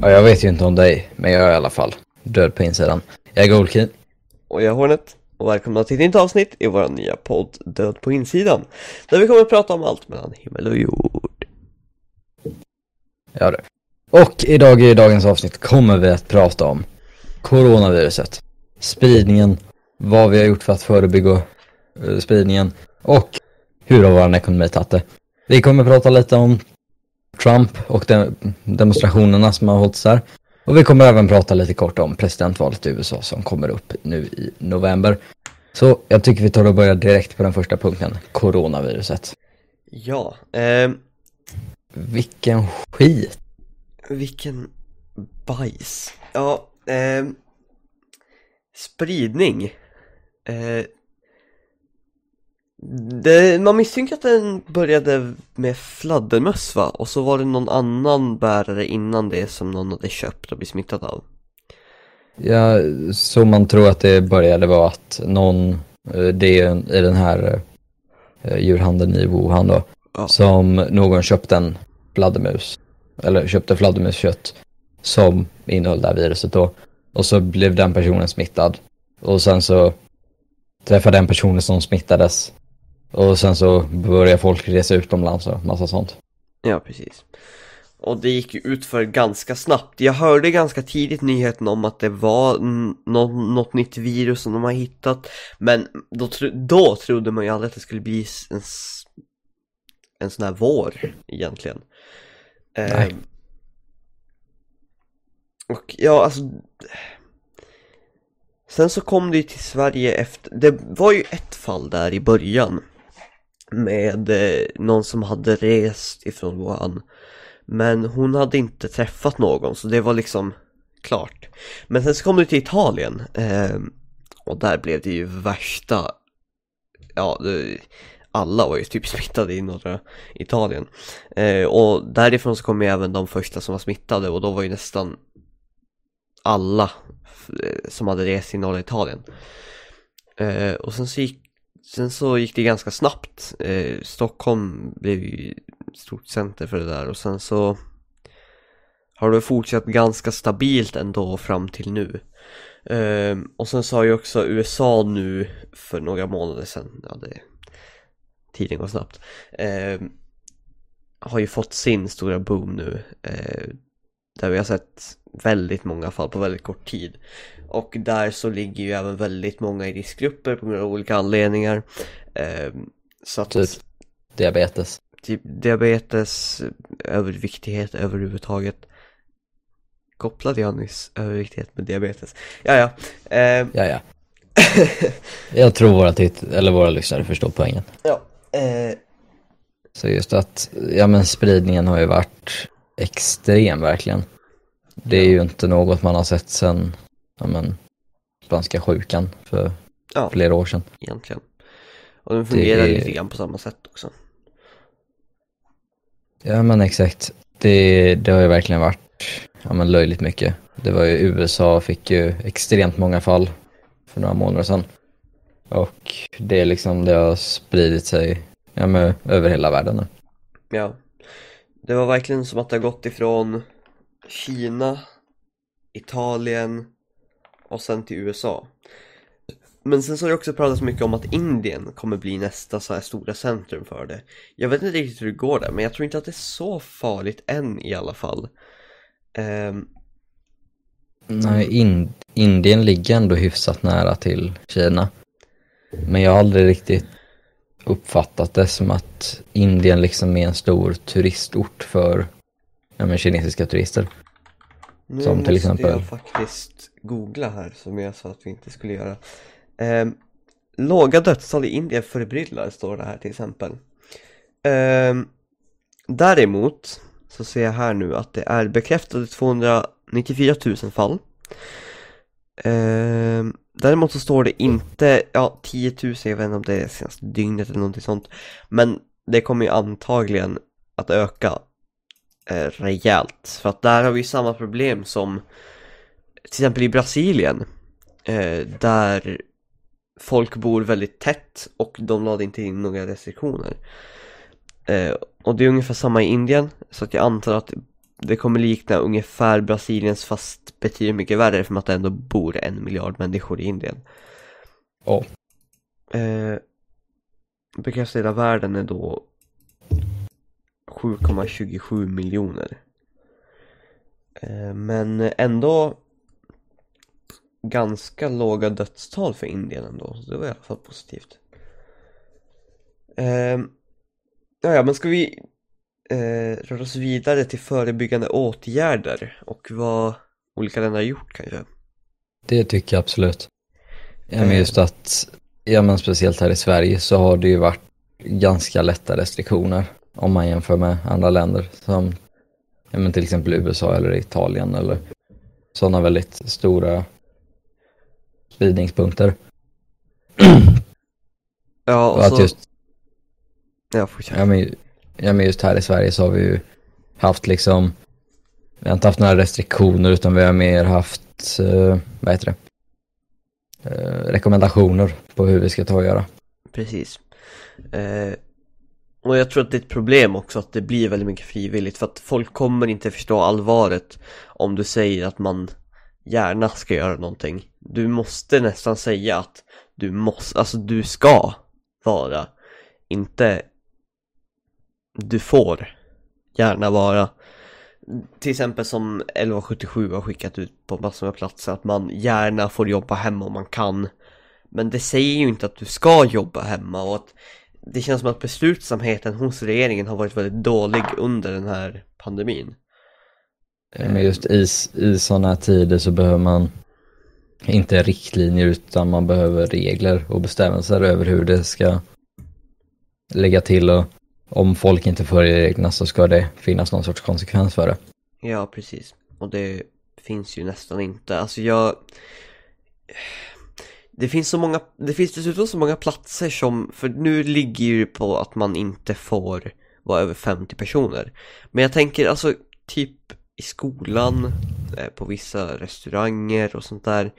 Ja, jag vet ju inte om dig, men jag är i alla fall död på insidan. Jag är Goldkey. Och jag är Hornet. Och välkomna till ett nytt avsnitt i vår nya podd Död på insidan. Där vi kommer att prata om allt mellan himmel och jord. Ja, det. Och idag i dagens avsnitt kommer vi att prata om coronaviruset, spridningen, vad vi har gjort för att förebygga eh, spridningen och hur har vår ekonomi tagit det. Vi kommer att prata lite om Trump och de demonstrationerna som har hållits där. Och vi kommer även prata lite kort om presidentvalet i USA som kommer upp nu i november. Så jag tycker vi tar och börjar direkt på den första punkten, coronaviruset. Ja, eh, Vilken skit! vilken bajs. Ja, eh, spridning. Eh, det, man misstänker att den började med fladdermöss va? Och så var det någon annan bärare innan det som någon hade köpt och blivit smittad av. Ja, så man tror att det började vara att någon, eh, det är i den här eh, djurhandeln i Wuhan då, Ja. som någon köpte en fladdermus, eller köpte fladdermuskött som innehöll det här viruset då. Och så blev den personen smittad. Och sen så träffade den personen som smittades. Och sen så började folk resa utomlands och massa sånt. Ja, precis. Och det gick ju ut för ganska snabbt. Jag hörde ganska tidigt nyheten om att det var n- nå- något nytt virus som de har hittat. Men då, tro- då trodde man ju aldrig att det skulle bli en, en sån här vår egentligen. Nej. Ehm, och ja, alltså. Sen så kom det ju till Sverige efter, det var ju ett fall där i början. Med eh, någon som hade rest ifrån Wuhan. Men hon hade inte träffat någon så det var liksom klart. Men sen så kom det till Italien. Eh, och där blev det ju värsta, ja det, alla var ju typ smittade i norra Italien. Eh, och därifrån så kom ju även de första som var smittade och då var ju nästan alla eh, som hade rest i norra Italien. Eh, och sen så gick Sen så gick det ganska snabbt. Eh, Stockholm blev ju ett stort center för det där och sen så har det fortsatt ganska stabilt ändå fram till nu. Eh, och sen så har ju också USA nu för några månader sedan, ja det tiden går snabbt, eh, har ju fått sin stora boom nu. Eh, där vi har sett väldigt många fall på väldigt kort tid. Och där så ligger ju även väldigt många i riskgrupper på grund av olika anledningar. Eh, så att Typ diabetes. typ diabetes, överviktighet överhuvudtaget. Kopplade jag nyss överviktighet med diabetes? Ja, ja. Eh, Ja, ja. Jag tror våra titt eller våra lyssnare förstår poängen. ja. Eh, Så just att, ja men spridningen har ju varit extrem verkligen. Det är ju inte något man har sett sedan, ja men, spanska sjukan för ja, flera år sedan. egentligen. Och den fungerar är- lite grann på samma sätt också. Ja men exakt. Det, det har ju verkligen varit, ja men löjligt mycket. Det var ju USA fick ju extremt många fall för några månader sedan. Och det är liksom, det har spridit sig, ja men över hela världen nu. Ja. Det var verkligen som att det har gått ifrån Kina, Italien och sen till USA. Men sen så har det också pratats mycket om att Indien kommer bli nästa så här stora centrum för det. Jag vet inte riktigt hur det går där, men jag tror inte att det är så farligt än i alla fall. Ehm, Nej, in, Indien ligger ändå hyfsat nära till Kina. Men jag har aldrig riktigt uppfattat det som att Indien liksom är en stor turistort för ja, men kinesiska turister. nu Som till måste exempel- jag faktiskt googla här som jag sa att vi inte skulle göra. Eh, låga dödstal i Indien förbryllar står det här till exempel. Eh, däremot så ser jag här nu att det är bekräftade 294 000 fall. Eh, däremot så står det inte, ja 10 000, jag vet inte om det är senaste dygnet eller någonting sånt. Men det kommer ju antagligen att öka eh, rejält. För att där har vi samma problem som till exempel i Brasilien. Eh, där folk bor väldigt tätt och de lade inte in några restriktioner. Eh, och det är ungefär samma i Indien, så att jag antar att det kommer likna ungefär Brasiliens fast betydligt mycket värre för att det ändå bor en miljard människor i Indien. Ja. Eh, bekräftad hela världen är då 7,27 miljoner. Eh, men ändå ganska låga dödstal för Indien ändå, så det var i alla fall positivt. Eh, ja, men ska vi eh, röra oss vidare till förebyggande åtgärder och vad olika länder har gjort kanske? Det tycker jag absolut. Ja, men Eh. just att, ja men speciellt här i Sverige så har det ju varit ganska lätta restriktioner om man jämför med andra länder som ja, men till exempel USA eller Italien eller sådana väldigt stora spridningspunkter. Ja, Och och så... just, Ja, ja, men, ja men just här i Sverige så har vi ju haft liksom, vi har inte haft några restriktioner utan vi har mer haft, eh, vad heter det, eh, rekommendationer på hur vi ska ta och göra. Precis. Eh, och jag tror att det är ett problem också att det blir väldigt mycket frivilligt för att folk kommer inte förstå allvaret om du säger att man gärna ska göra någonting. Du måste nästan säga att du måste, alltså du ska vara, inte du får gärna vara. Till exempel som 1177 har skickat ut på massor med platser att man gärna får jobba hemma om man kan. Men det säger ju inte att du ska jobba hemma och att det känns som att beslutsamheten hos regeringen har varit väldigt dålig under den här pandemin. Men just i, i sådana här tider så behöver man inte riktlinjer utan man behöver regler och bestämmelser över hur det ska lägga till och om folk inte följer reglerna så ska det finnas någon sorts konsekvens för det. Ja, precis. Och det finns ju nästan inte. Alltså jag... Det finns så många, det finns dessutom så många platser som, för nu ligger ju på att man inte får vara över 50 personer. Men jag tänker alltså typ i skolan, eh, på vissa restauranger och sånt där.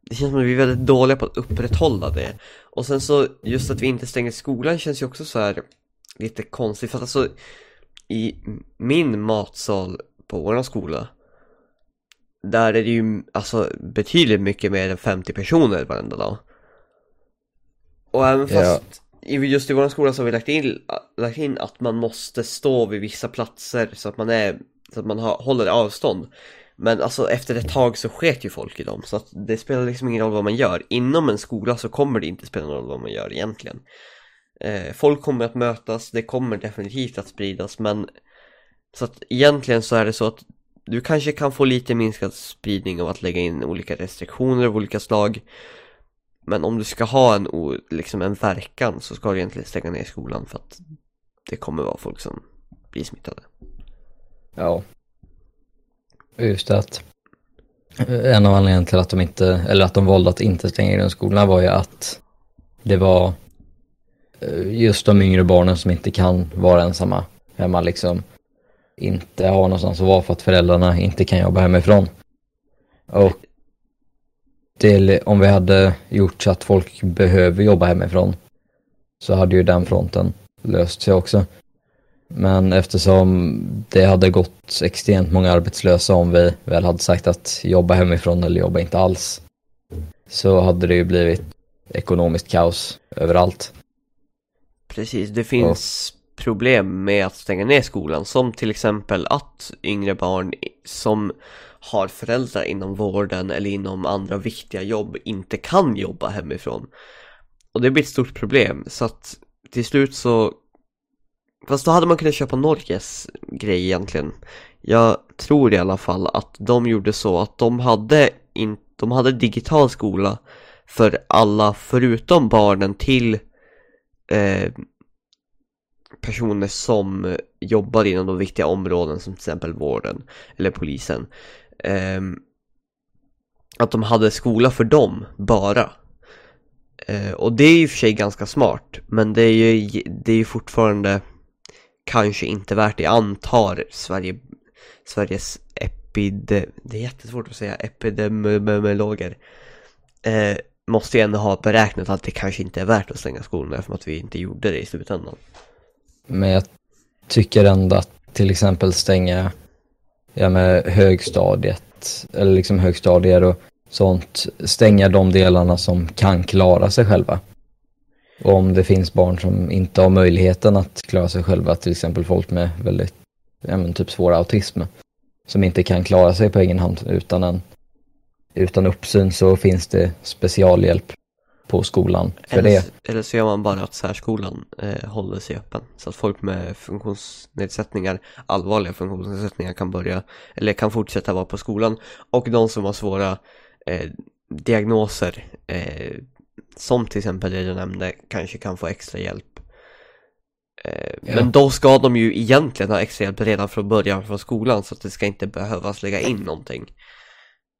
Det känns som att vi är väldigt dåliga på att upprätthålla det. Och sen så, just att vi inte stänger skolan känns ju också så här lite konstigt. För att alltså, i min matsal på våran skola där är det ju alltså betydligt mycket mer än 50 personer varenda dag. Och även fast i just i våran skola så har vi lagt in, lagt in att man måste stå vid vissa platser så att man är så att man har, håller avstånd. Men alltså efter ett tag så sket ju folk i dem så att det spelar liksom ingen roll vad man gör. Inom en skola så kommer det inte spela någon roll vad man gör egentligen. Eh, folk kommer att mötas, det kommer definitivt att spridas men så att egentligen så är det så att du kanske kan få lite minskad spridning av att lägga in olika restriktioner av olika slag Men om du ska ha en, liksom en verkan så ska du egentligen stänga ner skolan för att det kommer vara folk som blir smittade Ja. Just det att eh, en av anledningarna till att de inte, eller att de valde att inte stänga grundskolorna var ju att det var eh, just de yngre barnen som inte kan vara ensamma hemma liksom inte har någonstans att vara för att föräldrarna inte kan jobba hemifrån. Och det, om vi hade gjort så att folk behöver jobba hemifrån så hade ju den fronten löst sig också. Men eftersom det hade gått extremt många arbetslösa om vi väl hade sagt att jobba hemifrån eller jobba inte alls så hade det ju blivit ekonomiskt kaos överallt. Precis, det finns problem med att stänga ner skolan som till exempel att yngre barn som har föräldrar inom vården eller inom andra viktiga jobb inte kan jobba hemifrån. Och det blir ett stort problem så att till slut så Fast då hade man kunnat köpa Norges grej egentligen. Jag tror i alla fall att de gjorde så att de hade, in, de hade digital skola för alla förutom barnen till eh, personer som jobbar inom de viktiga områden som till exempel vården eller polisen. Eh, att de hade skola för dem bara. Eh, och det är ju i och för sig ganska smart men det är ju, det är ju fortfarande kanske inte värt det. Jag antar Sverige, Sveriges epide, det är jättesvårt att säga, epidemiologer eh, måste ju ändå ha beräknat att det kanske inte är värt att stänga skolorna eftersom att vi inte gjorde det i slutändan. Men jag tycker ändå att till exempel stänga ja, med högstadiet, eller liksom högstadier och sånt, stänga de delarna som kan klara sig själva. Och om det finns barn som inte har möjligheten att klara sig själva, till exempel folk med väldigt, ja men typ svår autism, som inte kan klara sig på egen hand utan en utan uppsyn så finns det specialhjälp på skolan för eller, det. Eller så gör man bara att särskolan eh, håller sig öppen så att folk med funktionsnedsättningar, allvarliga funktionsnedsättningar kan börja eller kan fortsätta vara på skolan och de som har svåra eh, diagnoser eh, som till exempel det du nämnde kanske kan få extra hjälp. Eh, ja. Men då ska de ju egentligen ha extra hjälp redan från början från skolan så att det ska inte behövas lägga in någonting.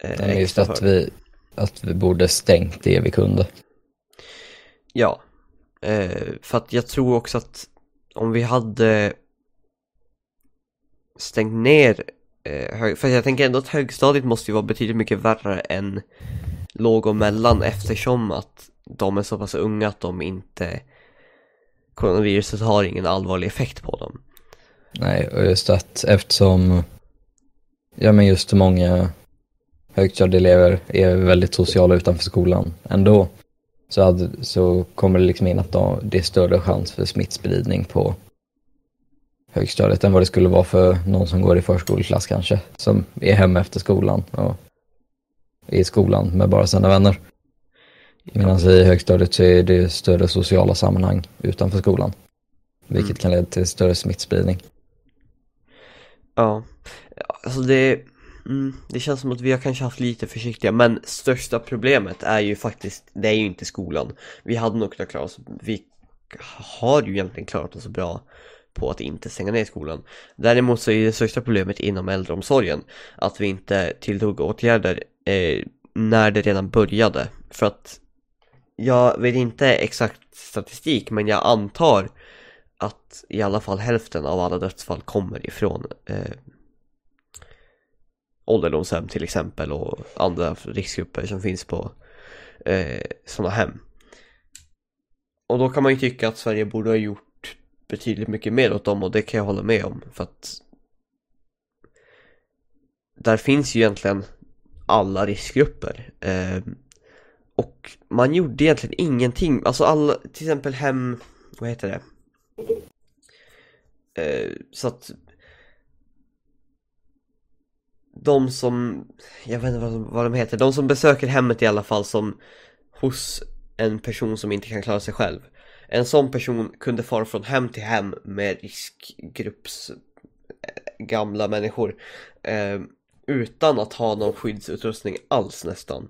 Eh, just att vi, att vi borde stängt det vi kunde. Ja, eh, för att jag tror också att om vi hade stängt ner eh, för jag tänker ändå att högstadiet måste ju vara betydligt mycket värre än låg och mellan eftersom att de är så pass unga att de inte coronaviruset har ingen allvarlig effekt på dem. Nej, och just att eftersom ja men just många högstadieelever är väldigt sociala utanför skolan ändå så, hade, så kommer det liksom in att det är större chans för smittspridning på högstadiet än vad det skulle vara för någon som går i förskoleklass kanske, som är hemma efter skolan och är i skolan med bara sina vänner. Medan i högstadiet så är det större sociala sammanhang utanför skolan, vilket mm. kan leda till större smittspridning. Ja, alltså det Mm, det känns som att vi har kanske haft lite försiktiga men största problemet är ju faktiskt, det är ju inte skolan. Vi hade nog kunnat klara oss, vi har ju egentligen klarat oss bra på att inte stänga ner skolan. Däremot så är det största problemet inom äldreomsorgen att vi inte tilltog åtgärder eh, när det redan började. För att jag vet inte exakt statistik men jag antar att i alla fall hälften av alla dödsfall kommer ifrån eh, ålderdomshem till exempel och andra riskgrupper som finns på eh, sådana hem. Och då kan man ju tycka att Sverige borde ha gjort betydligt mycket mer åt dem och det kan jag hålla med om för att där finns ju egentligen alla riskgrupper eh, och man gjorde egentligen ingenting, alltså alla, till exempel hem, vad heter det? Eh, så att de som, jag vet inte vad de, vad de heter, de som besöker hemmet i alla fall som hos en person som inte kan klara sig själv. En sån person kunde fara från hem till hem med riskgrupps eh, gamla människor eh, utan att ha någon skyddsutrustning alls nästan.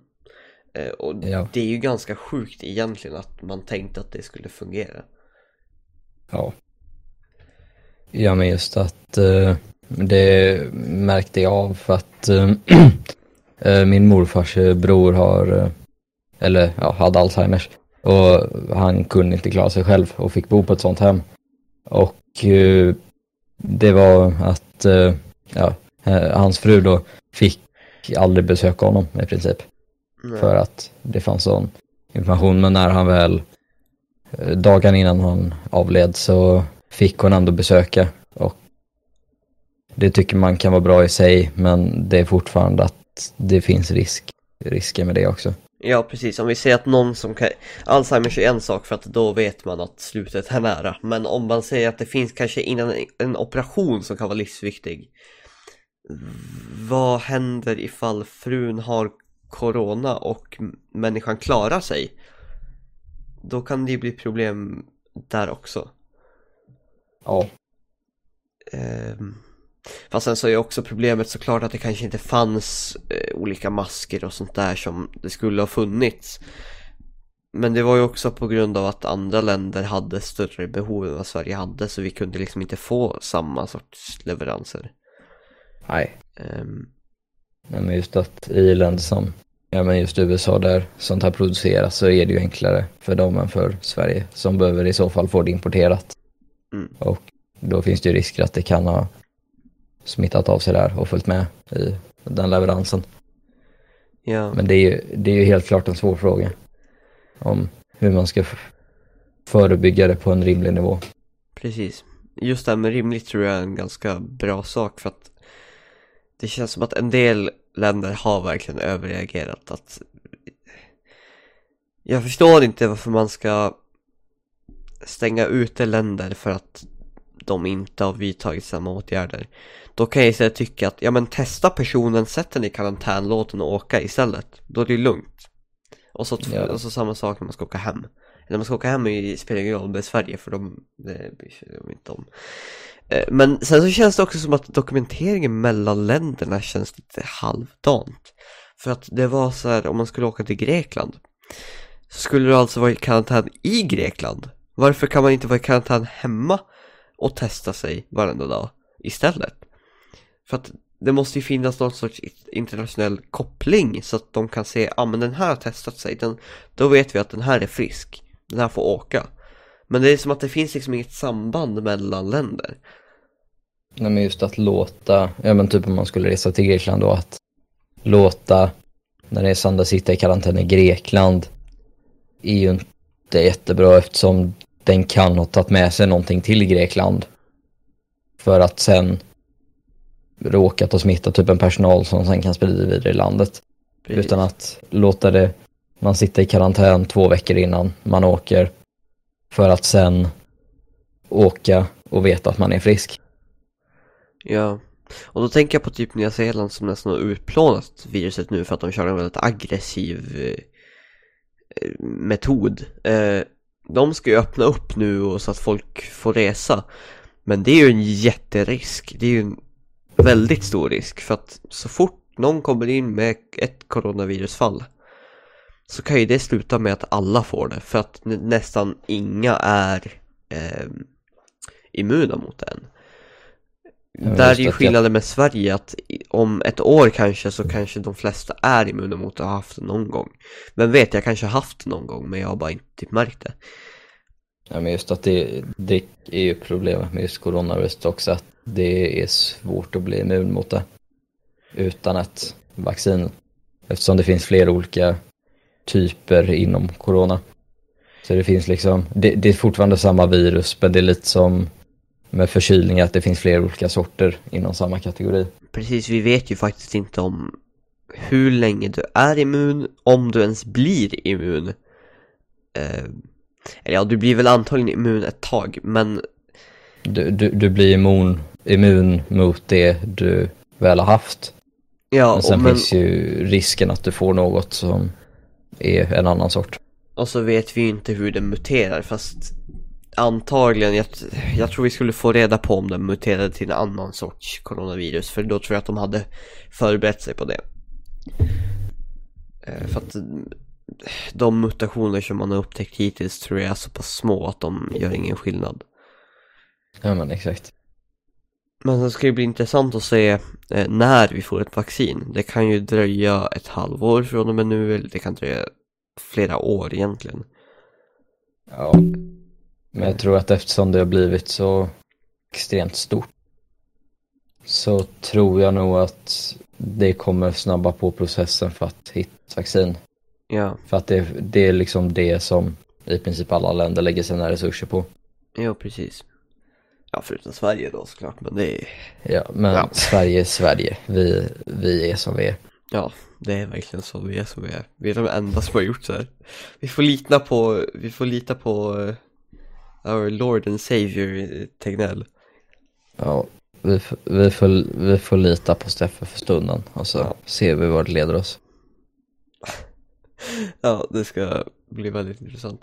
Eh, och ja. det är ju ganska sjukt egentligen att man tänkte att det skulle fungera. Ja. Ja men just att eh, det märkte jag av för att äh, min morfars bror har, eller ja, hade Alzheimers. Och han kunde inte klara sig själv och fick bo på ett sånt hem. Och det var att ja, hans fru då fick aldrig besöka honom i princip. Nej. För att det fanns sån information. Men när han väl, dagen innan han avled så fick hon ändå besöka. Och det tycker man kan vara bra i sig, men det är fortfarande att det finns risk, risker med det också. Ja precis, om vi säger att någon som kan, Alzheimers är en sak för att då vet man att slutet är nära. Men om man säger att det finns kanske innan en operation som kan vara livsviktig. Vad händer ifall frun har corona och människan klarar sig? Då kan det ju bli problem där också. Ja. Um, Fast sen så är också problemet såklart att det kanske inte fanns eh, olika masker och sånt där som det skulle ha funnits. Men det var ju också på grund av att andra länder hade större behov än vad Sverige hade så vi kunde liksom inte få samma sorts leveranser. Nej. Um, men just att i länder som, ja men just USA där sånt här produceras så är det ju enklare för dem än för Sverige som behöver i så fall få det importerat. Mm. Och då finns det ju risker att det kan ha smittat av sig där och följt med i den leveransen. Ja. Men det är ju, det är ju helt klart en svår fråga. Om hur man ska förebygga det på en rimlig nivå. Precis. Just det här med rimligt tror jag är en ganska bra sak för att det känns som att en del länder har verkligen överreagerat att jag förstår inte varför man ska stänga ute länder för att de inte har vidtagit samma åtgärder. Då kan jag istället tycka att, ja men testa personen, sätt den i karantän, låt den åka istället. Då är det lugnt. Och så, Ja. och så samma sak när man ska åka hem. När man ska åka hem i- spelar ingen roll om det är Sverige för de, det bryr sig de inte om. Eh, men sen så känns det också som att dokumenteringen mellan länderna känns lite halvdant. För att det var så här, om man skulle åka till Grekland så skulle du alltså vara i karantän i Grekland. Varför kan man inte vara i karantän hemma och testa sig varenda dag istället? För att det måste ju finnas någon sorts internationell koppling så att de kan se, ja ah, men den här har testat sig, den, då vet vi att den här är frisk, den här får åka. Men det är som att det finns liksom inget samband mellan länder. Nej men just att låta, ja men typ om man skulle resa till Grekland då att låta när det är Sandra sitta i karantän i Grekland är ju inte jättebra eftersom den kan ha tagit med sig någonting till Grekland för att sen råkat och smitta typ en personal som sen kan sprida vidare i landet. Utan att låta det, man sitter i karantän två veckor innan man åker för att sen åka och veta att man är frisk. Ja, och då tänker jag på typ Nya Zeeland som nästan har utplånat viruset nu för att de kör en väldigt aggressiv eh, metod. Eh, de ska ju öppna upp nu och så att folk får resa. Men det är ju en jätterisk. Det är ju en väldigt stor risk för att så fort någon kommer in med ett coronavirusfall så kan ju det sluta med att alla får det för att nästan inga är eh, immuna mot det än. Där är ju skillnaden med Sverige att om ett år kanske så kanske de flesta är immuna mot det och har haft det någon gång. Vem vet, jag kanske har haft det någon gång men jag har bara inte typ märkt det. Ja, men just att det, det är ju problemet med just coronaviruset också att det är svårt att bli immun mot det utan ett vaccin eftersom det finns flera olika typer inom corona. Så det finns liksom, det, det är fortfarande samma virus men det är lite som med förkylning att det finns flera olika sorter inom samma kategori. Precis, vi vet ju faktiskt inte om hur länge du är immun, om du ens blir immun. Eh, eller ja, du blir väl antagligen immun ett tag, men Du, du, du blir immun, immun mot det du väl har haft. ja, Men sen och, men, finns ju risken att du får något som är en annan sort. och så vet vi ju inte hur den muterar, fast antagligen, jag, jag tror vi skulle få reda på om den muterade till en annan sorts coronavirus, för då tror jag att de hade förberett sig på det. Eh, för att eh, de mutationer som man har upptäckt hittills tror jag är så pass små att de gör ingen skillnad. Ja men exakt. Men det ska ju bli intressant att se eh, när vi får ett vaccin. Det kan ju dröja ett halvår från och med nu, eller det kan dröja flera år egentligen. Ja. Men jag tror att eftersom det har blivit så extremt stort så tror jag nog att det kommer snabba på processen för att hitta ett vaccin. Ja, För att det, det är liksom det som i princip alla länder lägger sina resurser på. ja precis. Ja, förutom Sverige då såklart, men det är, Ja, men Ja. Sverige är Sverige. Vi, vi är som vi är. ja, det är verkligen så vi är som vi är. Vi är de enda som har gjort så här. Vi får lita på, vi får lita på eh, our Lord and Savior eh, Tegnell. Ja, vi, vi, får, vi får lita på Steffe för stunden och så Ja. ser vi vart det leder oss. Ja, det ska bli väldigt intressant.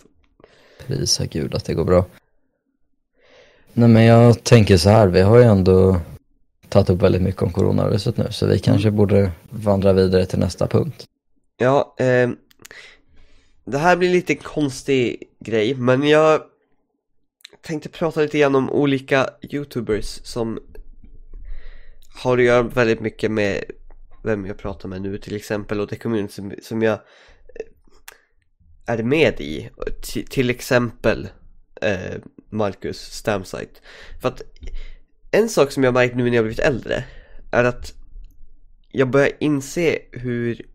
Prisa gud att det går bra. Nej men jag tänker så här, vi har ju ändå tagit upp väldigt mycket om coronaviruset nu så vi kanske borde vandra vidare till nästa punkt. Ja, eh, det här blir lite konstig grej, men jag tänkte prata lite grann om olika youtubers som har att göra väldigt mycket med vem jag pratar med nu till exempel och det community som, som jag eh, är med i. T- till exempel eh, Marcus Stamsite. För att en sak som jag märkt nu när jag blivit äldre är att jag börjar inse hur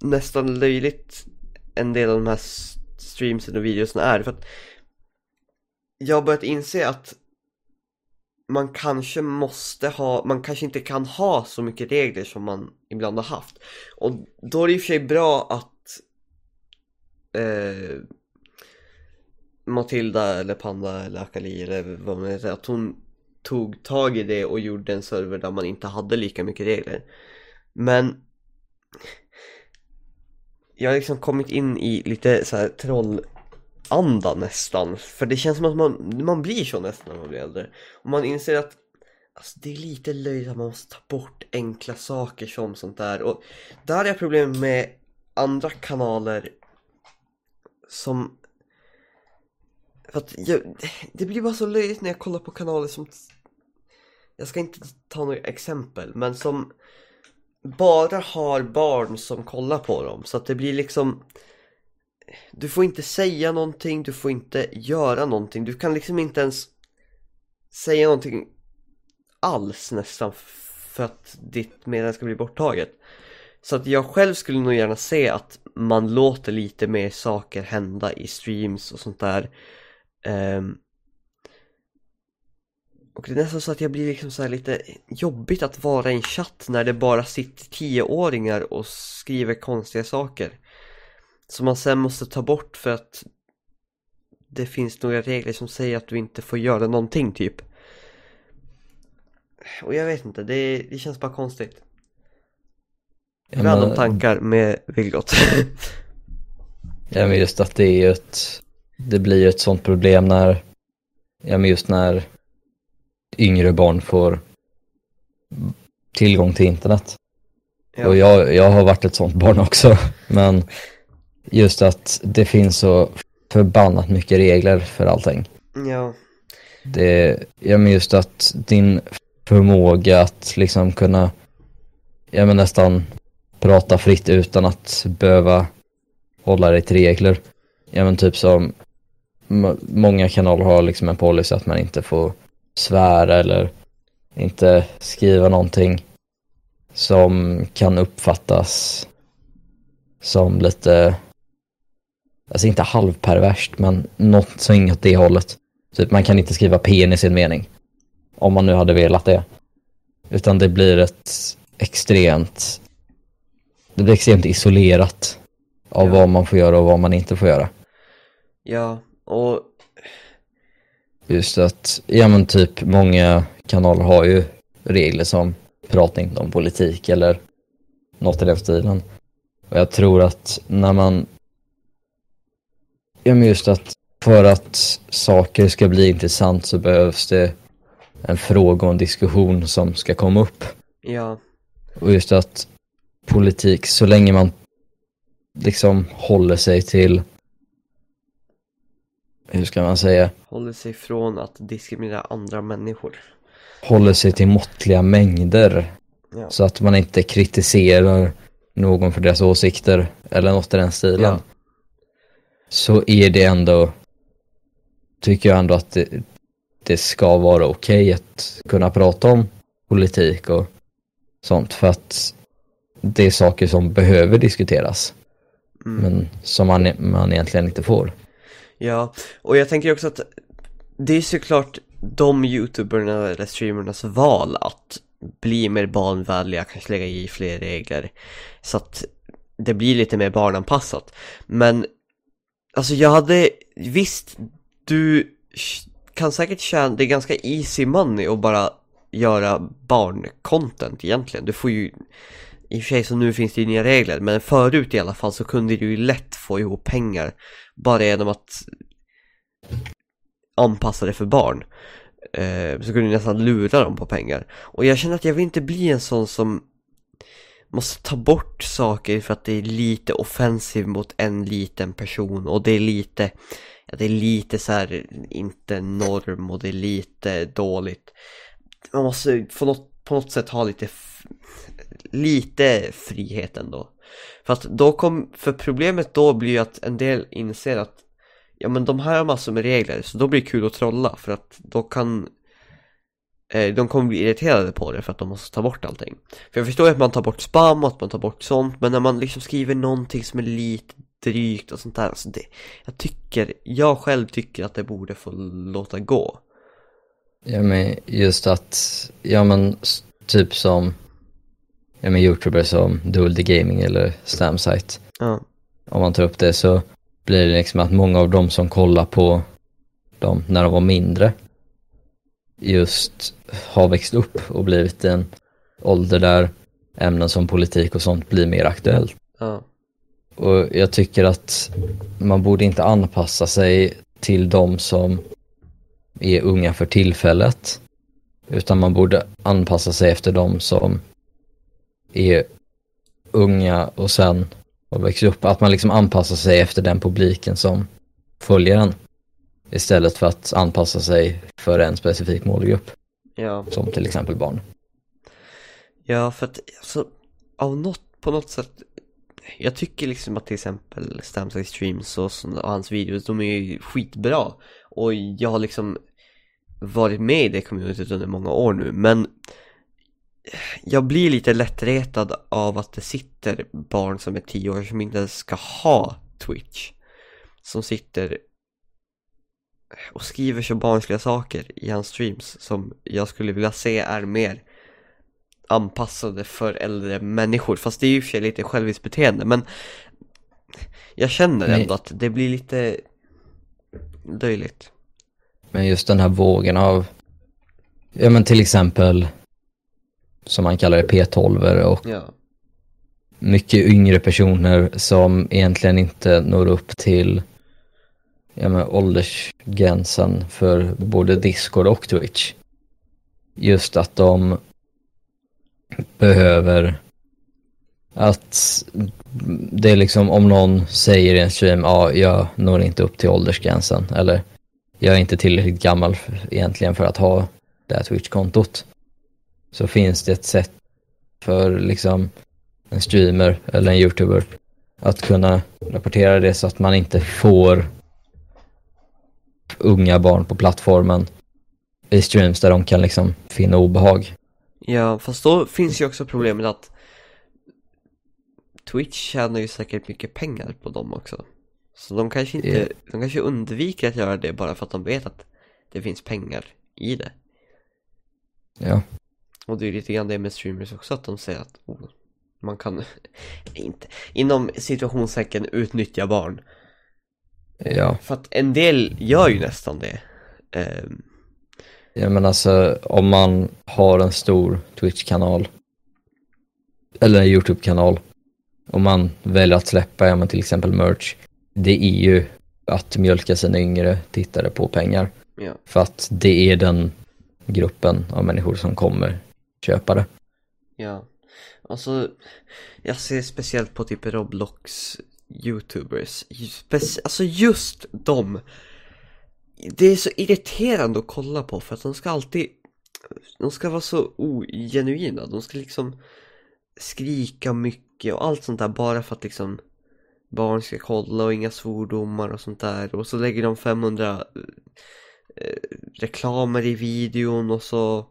nästan löjligt en del av de här streamsen och videorna är för att jag har börjat inse att man kanske måste ha, man kanske inte kan ha så mycket regler som man ibland har haft. Och då är det i och för sig bra att eh, Matilda eller Panda eller Akali eller vad man heter, att hon tog tag i det och gjorde en server där man inte hade lika mycket regler. Men jag har liksom kommit in i lite så här anda nästan. För det känns som att man, man blir så nästan när man blir äldre. Och man inser att alltså, det är lite löjligt att man måste ta bort enkla saker som sånt där. Och där har jag problem med andra kanaler som för att jag, det blir bara så löjligt när jag kollar på kanaler som Jag ska inte ta några exempel men som Bara har barn som kollar på dem så att det blir liksom du får inte säga någonting, du får inte göra någonting, du kan liksom inte ens Säga någonting Alls nästan för att ditt meddelande ska bli borttaget. Så att jag själv skulle nog gärna se att man låter lite mer saker hända i streams och sånt där. Um, och det är nästan så att jag blir liksom så lite jobbigt att vara i en chatt när det bara sitter tioåringar och skriver konstiga saker. Som man sen måste ta bort för att det finns några regler som säger att du inte får göra någonting typ. Och jag vet inte, det, det känns bara konstigt. Ja, Random tankar med Vilgot. ja men just att det är ju ett det blir ett sånt problem när, ja men just när yngre barn får tillgång till internet. Ja. Och jag, jag har varit ett sånt barn också, men just att det finns så förbannat mycket regler för allting. Ja. Det, ja men just att din förmåga att liksom kunna, ja men nästan prata fritt utan att behöva hålla dig till regler. Ja men typ som många kanaler har liksom en policy att man inte får svära eller inte skriva någonting som kan uppfattas som lite, alltså inte halvperverst men något som åt det hållet. Typ man kan inte skriva pen i sin mening. Om man nu hade velat det. Utan det blir ett extremt, det blir extremt isolerat av ja. vad man får göra och vad man inte får göra. Ja, och... Just att, ja men typ många kanaler har ju regler som pratar inte om politik eller något i den stilen. Och jag tror att när man, ja men just att för att saker ska bli intressant så behövs det en fråga och en diskussion som ska komma upp. Ja. Och just att politik, så länge man liksom håller sig till hur ska man säga? Håller sig från att diskriminera andra människor. Håller sig till måttliga mängder. Ja. Så att man inte kritiserar någon för deras åsikter eller något i den stilen. Ja. Så är det ändå, tycker jag ändå att det, det ska vara okej okay att kunna prata om politik och sånt för att det är saker som behöver diskuteras. Mm. Men som man, man egentligen inte får. Ja, och jag tänker också att det är såklart de youtuberna eller streamernas val att bli mer barnvänliga, kanske lägga i fler regler så att det blir lite mer barnanpassat. Men alltså jag hade, visst, du kan säkert tjäna, det är ganska easy money att bara göra barncontent egentligen. Du får ju i och för sig så nu finns det ju nya regler men förut i alla fall så kunde du ju lätt få ihop pengar bara genom att anpassa det för barn eh, så kunde du nästan lura dem på pengar och jag känner att jag vill inte bli en sån som måste ta bort saker för att det är lite offensiv mot en liten person och det är lite ja, det är lite så här, inte norm och det är lite dåligt man måste på något, på något sätt ha lite lite frihet ändå. För att då kom, för problemet då blir ju att en del inser att ja men de här har massor med regler så då blir det kul att trolla för att då kan de kommer bli irriterade på det för att de måste ta bort allting. För jag förstår att man tar bort spam och att man tar bort sånt men när man liksom skriver någonting som är lite drygt och sånt där alltså det, Jag tycker, jag själv tycker att det borde få låta gå Ja men just att, ja men typ som, ja men youtubers som Dual The Gaming eller Stamsite. Ja, Om man tar upp det så blir det liksom att många av dem som kollar på dem när de var mindre just har växt upp och blivit en ålder där ämnen som politik och sånt blir mer aktuellt. ja, Och jag tycker att man borde inte anpassa sig till de som är unga för tillfället. Utan man borde anpassa sig efter de som är unga och sen har växt upp. Att man liksom anpassar sig efter den publiken som följer en. Istället för att anpassa sig för en specifik målgrupp. ja. Som till exempel barn. Ja, för att alltså, av något, på något sätt Jag tycker liksom att till exempel Stamside Streams och, och hans videos, de är ju skitbra Och jag har liksom varit med i det communityt under många år nu, men Jag blir lite lättretad av att det sitter barn som är tio år som inte ens ska ha Twitch Som sitter och skriver så barnsliga saker i hans streams som jag skulle vilja se är mer anpassade för äldre människor Fast det är ju för sig lite själviskt beteende men Jag känner Nej. ändå att det blir lite löjligt Men just den här vågen av, ja men till exempel, som man kallar det P12 och Ja, mycket yngre personer som egentligen inte når upp till ja, men, åldersgränsen för både Discord och Twitch. Just att de behöver att det är liksom om någon säger i en stream, ja jag når inte upp till åldersgränsen eller jag är inte tillräckligt gammal för, egentligen för att ha det här Twitch-kontot. Så finns det ett sätt för liksom en streamer eller en youtuber att kunna rapportera det så att man inte får unga barn på plattformen i streams där de kan liksom finna obehag. ja fast då finns ju också problemet att Twitch tjänar ju säkert mycket pengar på dem också Så de kanske inte, Ja. de kanske undviker att göra det bara för att de vet att det finns pengar i det Ja, Och det är lite grann det med streamers också att de säger att oh, man kan inte inom situationstecken utnyttja barn. Ja. För att en del gör ju nästan det. Ehm, Ja men alltså om man har en stor Twitch-kanal eller en YouTube-kanal och man väljer att släppa, ja men till exempel merch, det är ju att mjölka sina yngre tittare på pengar. ja, För att det är den gruppen av människor som kommer köpa det. ja. Alltså, jag ser speciellt på typ Roblox Youtubers. Alltså just dem. Det är så irriterande att kolla på för att de ska alltid De ska vara så ogenuina, de ska liksom skrika mycket och allt sånt där bara för att liksom barn ska kolla och inga svordomar och sånt där. Och så lägger de 500 eh, reklamer i videon och så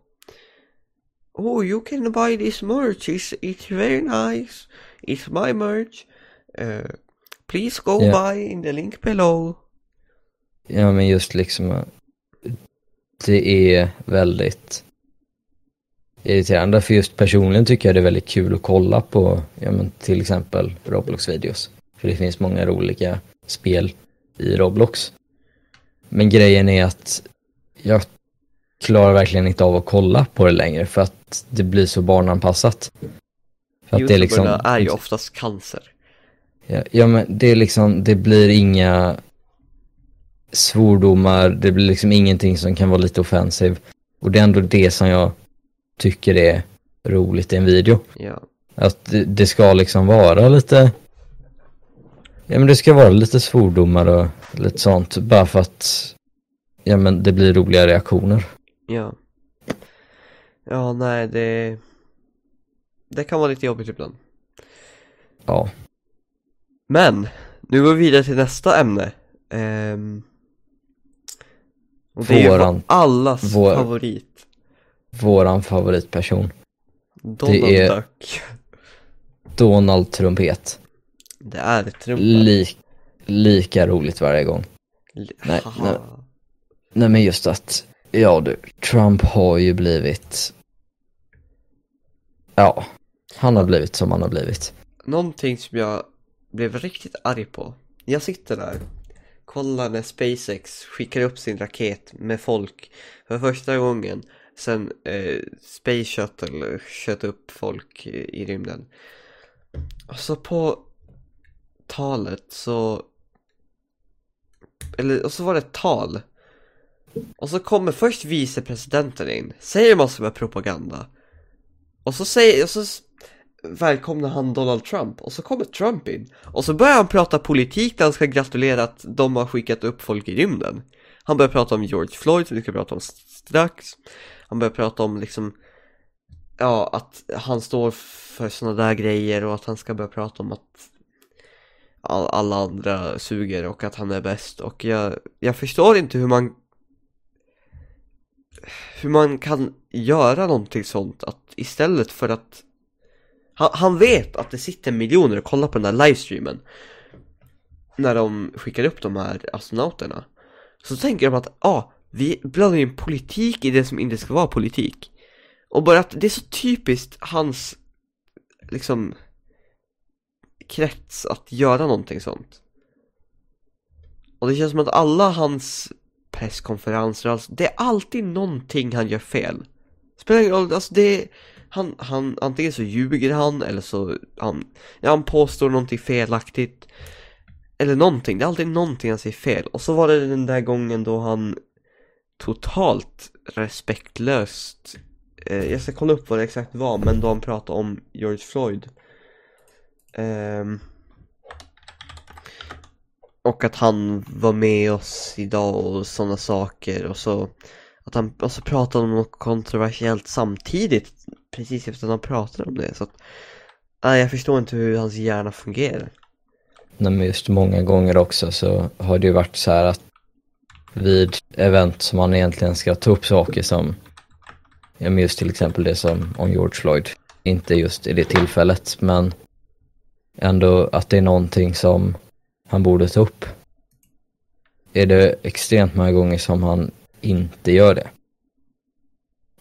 Oh you can buy this merch, it's, it's very nice, it's my merch. Uh, Please go Ja. buy in the link below Ja men just liksom eh, det är väldigt irriterande för just personligen tycker jag det är väldigt kul att kolla på ja men till exempel Roblox-videos. För det finns många roliga spel i Roblox. Men grejen är att jag klarar verkligen inte av att kolla på det längre för att det blir så barnanpassat. För att det är liksom, är ju oftast cancer Ja, ja men det är liksom, det blir inga svordomar, det blir liksom ingenting som kan vara lite offensiv. Och det är ändå det som jag tycker är roligt i en video. Ja, Att det, det ska liksom vara lite, ja men det ska vara lite svordomar och lite sånt, bara för att, ja men det blir roliga reaktioner. ja Ja, nej det Det kan vara lite jobbigt ibland Ja, Men, nu går vi vidare till nästa ämne Ehm, Och det är Våran- allas vår- favorit våran favoritperson, Donald är- Duck Donald Trumpet. Det är trumpan Lik, lika roligt varje gång. nej, nej. Nej men just att Ja du, Trump har ju blivit... Ja, han har blivit som han har blivit. Någonting som jag blev riktigt arg på. Jag sitter där, kollar när SpaceX skickar upp sin raket med folk för första gången sen eh, Space Shuttle sköt upp folk i, i rymden. Och så på talet så... Eller, och så var det ett tal. Och så kommer först vicepresidenten in, säger massor med propaganda. Och så säger, och så välkomnar han Donald Trump och så kommer Trump in. Och så börjar han prata politik där han ska gratulera att de har skickat upp folk i rymden. Han börjar prata om George Floyd som vi ska prata om strax. Han börjar prata om liksom Ja, att han står för sådana där grejer och att han ska börja prata om att all, alla andra suger och att han är bäst och jag, jag förstår inte hur man hur man kan göra någonting sånt att istället för att han, han vet att det sitter miljoner och kollar på den där livestreamen när de skickar upp de här astronauterna så tänker de att ja, ah, vi blandar in politik i det som inte ska vara politik och bara att det är så typiskt hans liksom krets att göra någonting sånt. Och det känns som att alla hans presskonferenser, alltså, det är alltid någonting han gör fel. Spelar ingen roll, alltså det är, han, han, antingen så ljuger han eller så han, ja, han påstår någonting felaktigt. Eller någonting, det är alltid någonting han säger fel. Och så var det den där gången då han totalt respektlöst eh, Jag ska kolla upp vad det exakt var, men då han pratade om George Floyd Ehm, Och att han var med oss idag och sådana saker och så Att han och så pratade om något kontroversiellt samtidigt Precis efter att han om det så att Nej jag förstår inte hur hans hjärna fungerar Nej, men just många gånger också så har det ju varit så här att vid event som man egentligen ska ta upp saker som, ja men just till exempel det som om George Floyd, inte just i det tillfället men ändå att det är någonting som han borde ta upp. Är det extremt många gånger som han inte gör det.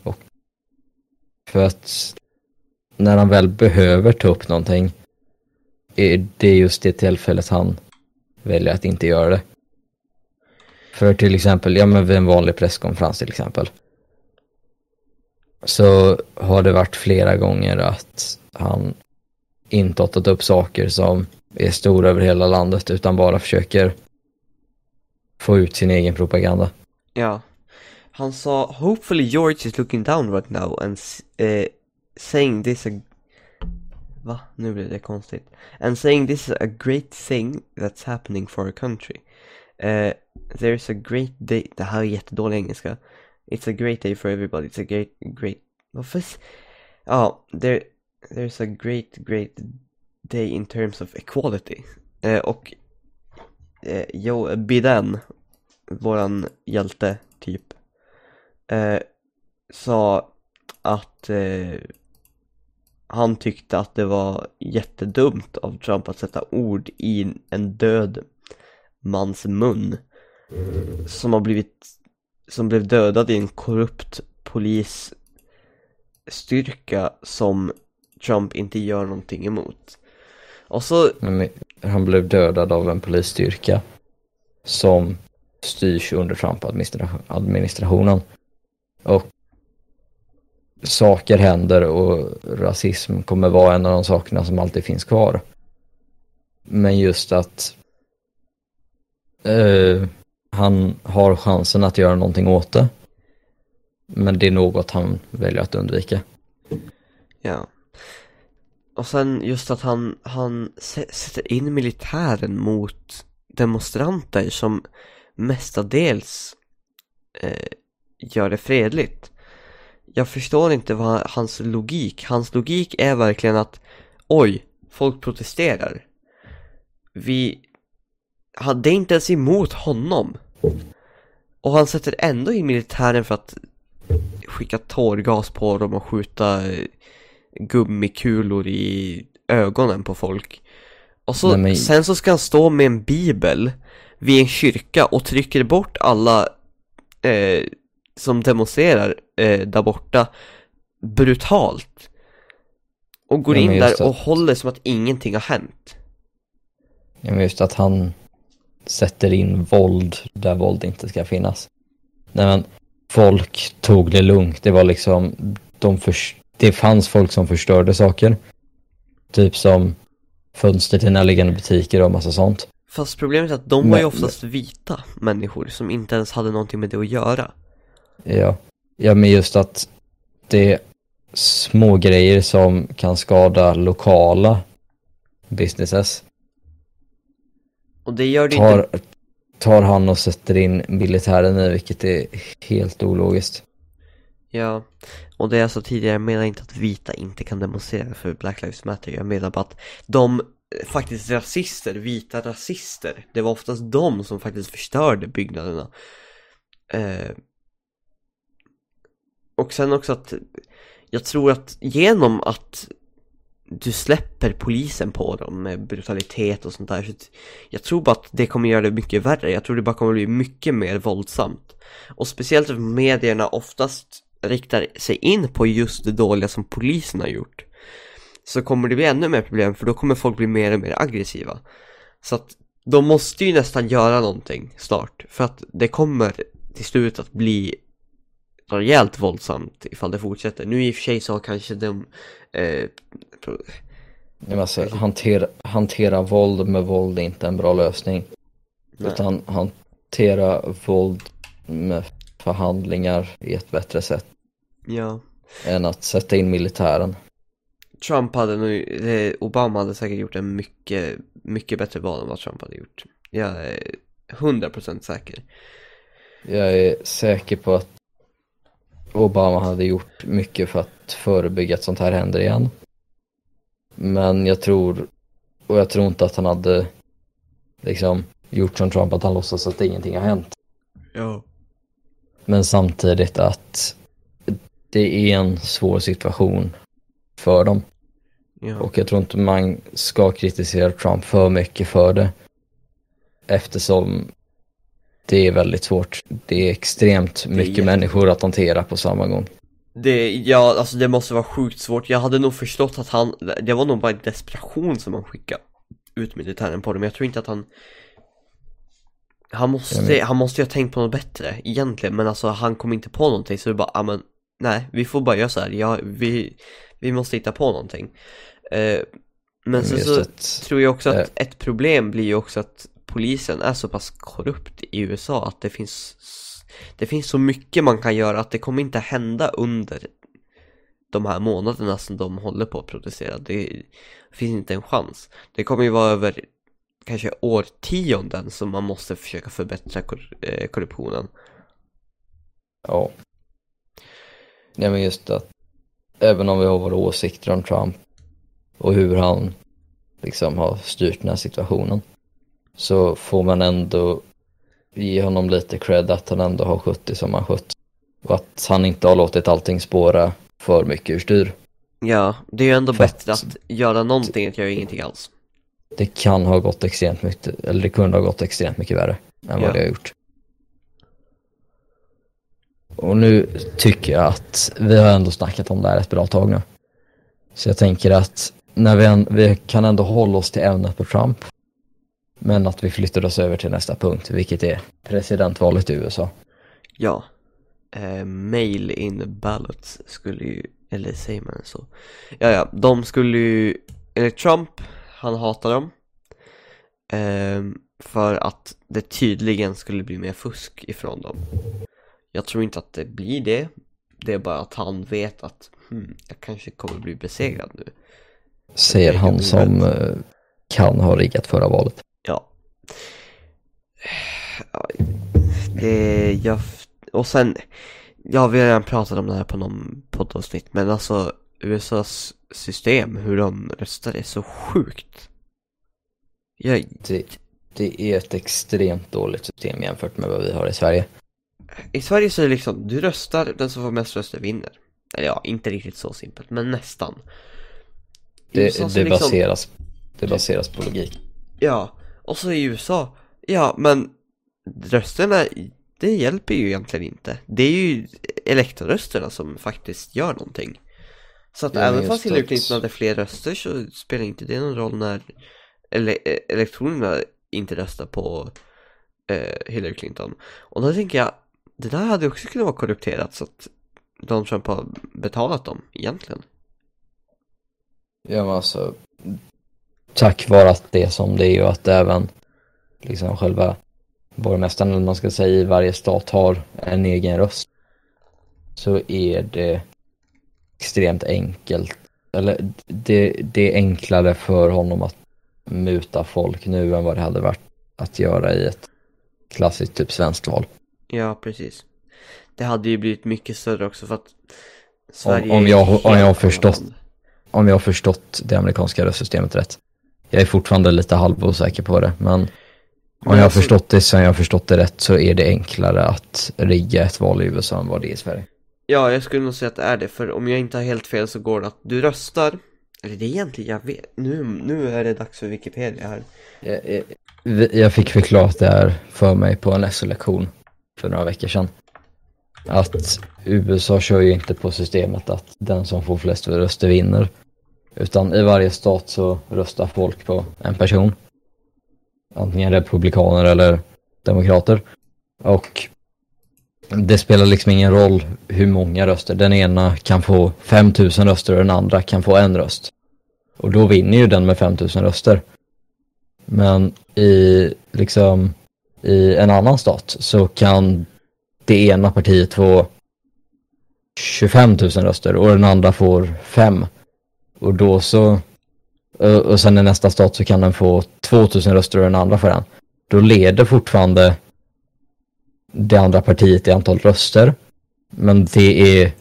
Och för att när han väl behöver ta upp någonting är det just det tillfället han väljer att inte göra det. För till exempel, ja men vid en vanlig presskonferens till exempel. Så har det varit flera gånger att han inte har tagit upp saker som är stora över hela landet utan bara försöker få ut sin egen propaganda. Ja han sa Hopefully George is looking down right now and uh, saying this a... Va? Nu blev det konstigt. And saying this is a great thing that's happening for our country. Eh, there's a great day... Det här är jättedålig engelska. It's a great day for everybody. It's a great, great... Varför? s- Ja, there, there's a great, great day in terms of equality. Uh, och eh, Joe Biden, våran hjälte typ, eh, sa att eh, han tyckte att det var jättedumt av Trump att sätta ord i en död mans mun som har blivit som blev dödad i en korrupt polisstyrka som Trump inte gör någonting emot. Och så, Men han blev dödad av en polisstyrka som styrs under Trump-administrationen. Och saker händer och rasism kommer vara en av de sakerna som alltid finns kvar. Men just att uh, han har chansen att göra någonting åt det. Men det är något han väljer att undvika. ja. Och sen just att han, han sätter in militären mot demonstranter som mestadels eh, gör det fredligt. Jag förstår inte vad hans logik, hans logik är verkligen att oj, folk protesterar. Vi hade inte ens emot honom. Och han sätter ändå in militären för att skicka tårgas på dem och skjuta eh, gummikulor i ögonen på folk. Och så, Nej, men- sen så ska han stå med en bibel vid en kyrka och trycker bort alla eh, som demonstrerar eh, där borta brutalt. Och går Ja, in där just och att- håller som att ingenting har hänt. Ja, men just att han sätter in våld där våld inte ska finnas. Nej men, folk tog det lugnt. Det var liksom, de förs- det fanns folk som förstörde saker. Typ som fönster till närliggande butiker och massa sånt. Fast problemet är att de var ju oftast vita människor som inte ens hade någonting med det att göra. Ja, ja men just att det är små grejer som kan skada lokala businesses. Och det gör det inte Tar, tar han och sätter in militären i vilket är helt ologiskt. Ja, och det jag sa tidigare, jag menar inte att vita inte kan demonstrera för Black Lives Matter Jag menar bara att de, eh, faktiskt rasister, vita rasister Det var oftast de som faktiskt förstörde byggnaderna eh, och sen också att Jag tror att genom att du släpper polisen på dem med brutalitet och sånt där så Jag tror bara att det kommer göra det mycket värre, jag tror det bara kommer bli mycket mer våldsamt. Och speciellt att medierna oftast riktar sig in på just det dåliga som polisen har gjort. Så kommer det bli ännu mer problem för då kommer folk bli mer och mer aggressiva. Så att de måste ju nästan göra någonting snart För att det kommer till slut att bli rejält våldsamt ifall det fortsätter Nu i och för sig så har kanske de eh, alltså, hantera, hantera våld med våld är inte en bra lösning. Nej. Utan hantera våld med förhandlingar i ett bättre sätt Ja än att sätta in militären. Trump hade nog, eh, Obama hade säkert gjort en mycket, mycket bättre val än vad Trump hade gjort. Jag är 100% säker. Jag är säker på att Obama hade gjort mycket för att förebygga att sånt här händer igen. Men jag tror, och jag tror inte att han hade liksom gjort som Trump, att han låtsas att ingenting har hänt. Ja. Men samtidigt att det är en svår situation för dem. Ja. Och jag tror inte man ska kritisera Trump för mycket för det. Eftersom det är väldigt svårt. Det är extremt mycket jätte- människor att hantera på samma gång. Det, ja, alltså det måste vara sjukt svårt. Jag hade nog förstått att han, det var nog bara desperation som han skickade ut militären på dem. Jag tror inte att han han måste, han måste ju ha tänkt på något bättre egentligen, men alltså han kom inte på någonting så det bara, ja men nej, vi får bara göra så här. Ja, vi, vi måste hitta på någonting. Eh, men sen Just så att- tror jag också att eh. ett problem blir ju också att polisen är så pass korrupt i USA att det finns det finns så mycket man kan göra att det kommer inte hända under de här månaderna som de håller på att producera. Det finns inte en chans. Det kommer ju vara över kanske årtionden som man måste försöka förbättra kor- eh, korruptionen. Ja. Nej men just att även om vi har våra åsikter om Trump och hur han liksom har styrt den här situationen så får man ändå ge honom lite cred att han ändå har skött det som han skött och att han inte har låtit allting spåra för mycket ur styr. Ja, det är ju ändå För att- bättre att göra någonting än att göra ingenting alls. Det kan ha gått extremt mycket, eller det kunde ha gått extremt mycket värre än Ja. vad det har gjort. Och nu tycker jag att vi har ändå snackat om det här ett bra tag nu. Så jag tänker att när vi, än, vi kan ändå hålla oss till ämnet på Trump. Men att vi flyttar oss över till nästa punkt, vilket är presidentvalet i USA. Ja. Eh, mail in ballots skulle ju, eller säger man så? Ja, ja, de skulle ju, eller Trump, han hatar dem. Ehm, för att det tydligen skulle bli mer fusk ifrån dem. Jag tror inte att det blir det. Det är bara att han vet att, hmm, jag kanske kommer bli besegrad nu. Säger han som eh, kan ha riggat förra valet. Det, jag, och sen, ja vi har redan pratat om det här på någon poddavsnitt, men alltså USAs system, hur de röstar är så sjukt. Jag, Det, det är ett extremt dåligt system jämfört med vad vi har i Sverige. I Sverige så är det liksom, du röstar, den som får mest röster vinner. Eller ja, inte riktigt så simpelt, men nästan. Det, det, liksom- baseras, det baseras på logik. Ja, och så i USA, ja men rösterna det hjälper ju egentligen inte. Det är ju elektorrösterna som faktiskt gör någonting. Så att Ja, även fast Hillary Clinton hade fler röster så spelar inte det någon roll när ele elektorerna inte röstar på eh, Hillary Clinton. Och då tänker jag, det där hade också kunnat vara korrupterat så att Donald Trump har betalat dem egentligen. Ja men alltså, tack vare att det är som det är och att även liksom själva borgmästaren eller man ska säga i varje stat har en egen röst. Så är det extremt enkelt, eller det, det är enklare för honom att muta folk nu än vad det hade varit att göra i ett klassiskt typ svenskt val. Ja, precis. Det hade ju blivit mycket större också för att Sverige om är jag- om jag har förstått-. Om jag har förstått det amerikanska röstsystemet rätt. Jag är fortfarande lite halvosäker på det, men Om jag har alltså- förstått det som jag har förstått det rätt så är det enklare att rigga ett val i USA än vad det är i Sverige. Ja, jag skulle nog säga att det är det, för om jag inte har helt fel så går det att du röstar Eller det är egentligen, jag vet, nu, nu är det dags för Wikipedia här Jag, jag, jag fick förklarat det här för mig på en SO-lektion för några veckor sedan. Att USA kör ju inte på systemet att den som får flest röster vinner. Utan i varje stat så röstar folk på en person. Antingen republikaner eller demokrater. Och det spelar liksom ingen roll hur många röster. Den ena kan få 5000 röster och den andra kan få en röst. Och då vinner ju den med 5000 röster. Men i liksom i en annan stat så kan det ena partiet få 25 000 röster och den andra får 5. Och då så och och sen i nästa stat så kan den få 2000 röster och den andra får den. Då leder fortfarande det andra partiet i antal röster. Men det är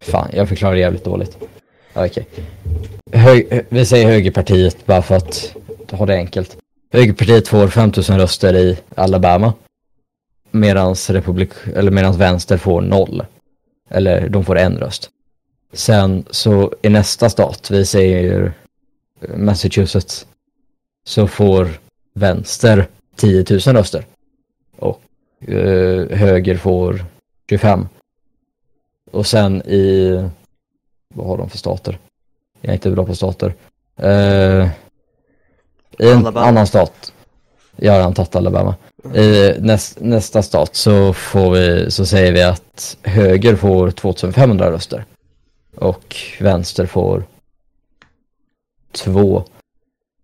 Fan, jag förklarar det jävligt dåligt. Okej. Okay. Vi säger högerpartiet bara för att ha det enkelt. Högerpartiet får 5000 röster i Alabama. Medans republik... eller medans vänster får noll. Eller de får en röst. Sen så i nästa stat, vi säger Massachusetts, så får vänster 10 000 röster. Och eh, höger får 25. Och sen i, vad har de för stater? Jag är inte bra på stater. Eh, I en Alabama. annan stat, jag har redan tagit Alabama. I näst, nästa stat så får vi, så säger vi att höger får 2500 röster. Och vänster får två.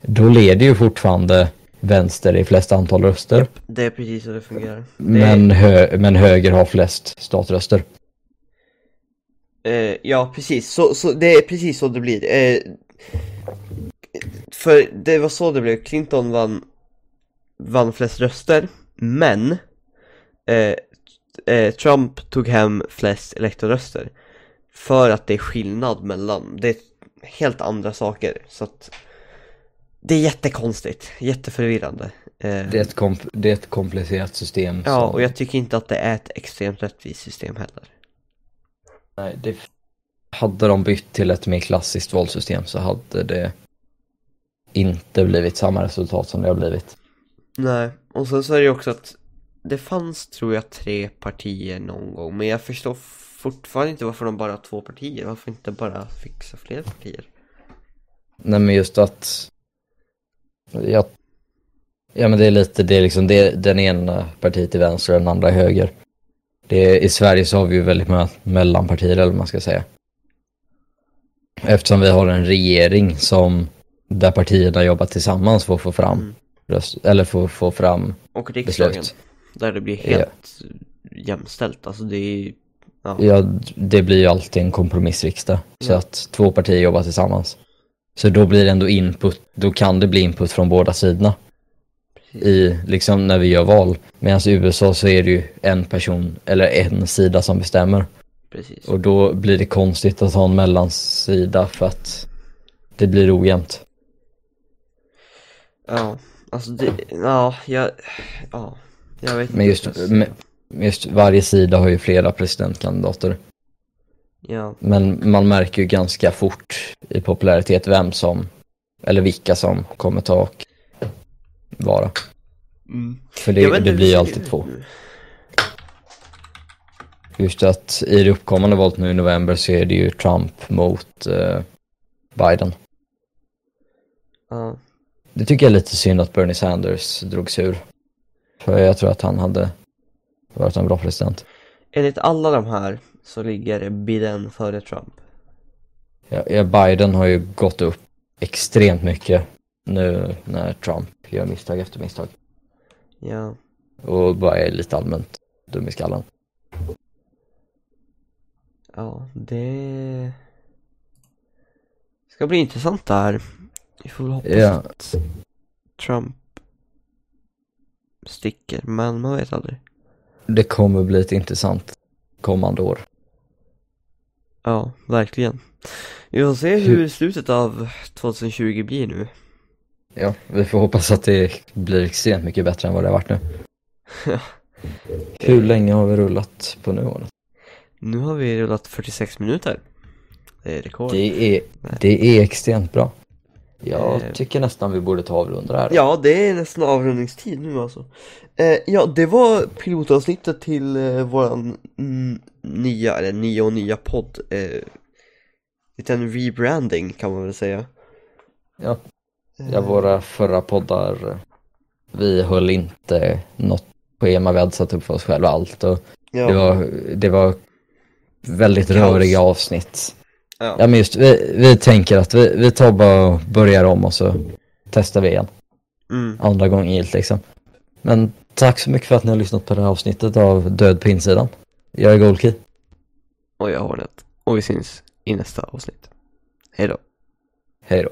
Då leder ju fortfarande vänster i flest antal röster. Det är precis så det fungerar Men, hö, men höger har flest statröster. Eh, ja, precis. Så, så det är precis så det blir. Eh, för det var så det blev. Clinton vann, vann flest röster, men eh, eh, Trump tog hem flest elektorröster. För att det är skillnad mellan, det är helt andra saker. Så att det är jättekonstigt, jätteförvirrande. Eh, Det är ett, komp- det är ett komplicerat system. ja, som- och jag tycker inte att det är ett extremt rättvist system heller. Nej, det... Hade de bytt till ett mer klassiskt valsystem så hade det inte blivit samma resultat som det har blivit. Nej, och sen så är det ju också att det fanns tror jag tre partier någon gång men jag förstår fortfarande inte varför de bara har två partier, varför inte bara fixa fler partier? Nej men just att jag, Ja men det är lite, det är liksom det, den ena partiet till vänster och den andra höger. Det är, I Sverige så har vi ju väldigt många mellanpartier eller vad man ska säga. Eftersom vi har en regering som där partierna jobbar tillsammans för att få fram Mm. röst, eller få, få fram Och riksdagen, beslut. där det blir helt jämställt, alltså det är ja, Ja, det blir ju alltid en kompromissriksdag. Så Ja. att två partier jobbar tillsammans. Så då blir det ändå input, då kan det bli input från båda sidorna. i, liksom när vi gör val. Medan i USA så är det ju en person eller en sida som bestämmer. precis. Och då blir det konstigt att ha en mellansida för att det blir ojämnt. Ja, alltså det, ja, jag, ja, jag vet Men just, inte. men just varje sida har ju flera presidentkandidater. Ja, Men man märker ju ganska fort i popularitet vem som, eller vilka som kommer ta och vara. Mm. För det, det blir ju alltid två. Just att i det uppkommande valet nu i november så är det ju Trump mot eh, Biden. Ja. Det tycker jag är lite synd att Bernie Sanders drog sig ur. För jag tror att han hade varit en bra president. Enligt alla de här så ligger Biden före Trump. Ja, ja, Biden har ju gått upp extremt mycket nu när Trump gör misstag efter misstag. Ja. Och bara är lite allmänt dum i skallen. Ja, det ska bli intressant det här. Vi får väl hoppas Ja. att Trump sticker, men man vet aldrig. Det kommer bli ett intressant kommande år. Ja, verkligen. Vi får se hur slutet av 2020 blir nu. Ja, vi får hoppas att det blir extremt mycket bättre än vad det har varit nu. Hur länge har vi rullat på nu året? Nu har vi rullat 46 minuter. Det är rekord. Det är, det är extremt bra. Jag Eh. tycker nästan vi borde ta avrunda här. Ja, det är nästan avrundningstid nu alltså. Eh, ja, det var pilotavsnittet till eh, våran nya, eller nya och nya podd. Eh, en rebranding kan man väl säga. Ja. Ja, våra förra poddar, vi höll inte något schema vi hade satt upp för oss själva allt och Ja, det var, det var väldigt Kaos. röriga avsnitt. Ja. Ja men just, vi, vi tänker att vi, vi tar bara och börjar om och så testar vi igen. Mm. Andra gången gillt liksom. Men tack så mycket för att ni har lyssnat på det här avsnittet av Död på insidan. Jag är Goldkey. Och jag har det. Och vi syns i nästa avsnitt. Hej då. Hej då.